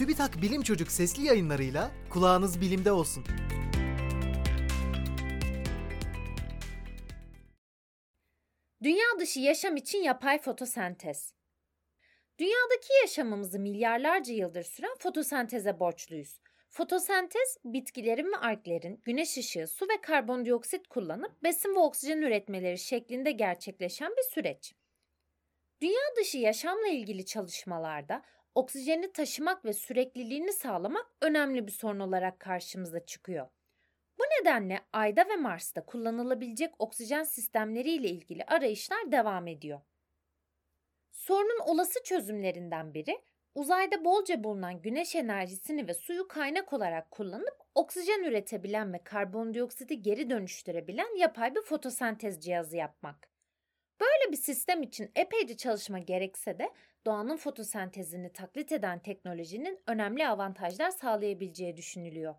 TÜBİTAK Bilim Çocuk sesli yayınlarıyla kulağınız bilimde olsun. Dünya dışı yaşam için yapay fotosentez. Dünyadaki yaşamımızı milyarlarca yıldır süren fotosenteze borçluyuz. Fotosentez, bitkilerin ve alglerin güneş ışığı, su ve karbondioksit kullanıp besin ve oksijen üretmeleri şeklinde gerçekleşen bir süreç. Dünya dışı yaşamla ilgili çalışmalarda oksijeni taşımak ve sürekliliğini sağlamak önemli bir sorun olarak karşımıza çıkıyor. Bu nedenle Ay'da ve Mars'ta kullanılabilecek oksijen sistemleri ile ilgili arayışlar devam ediyor. Sorunun olası çözümlerinden biri uzayda bolca bulunan güneş enerjisini ve suyu kaynak olarak kullanıp oksijen üretebilen ve karbondioksiti geri dönüştürebilen yapay bir fotosentez cihazı yapmak. Böyle bir sistem için epeyce çalışma gerekse de doğanın fotosentezini taklit eden teknolojinin önemli avantajlar sağlayabileceği düşünülüyor.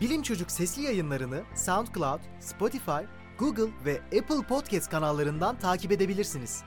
Bilim Çocuk sesli yayınlarını SoundCloud, Spotify, Google ve Apple Podcast kanallarından takip edebilirsiniz.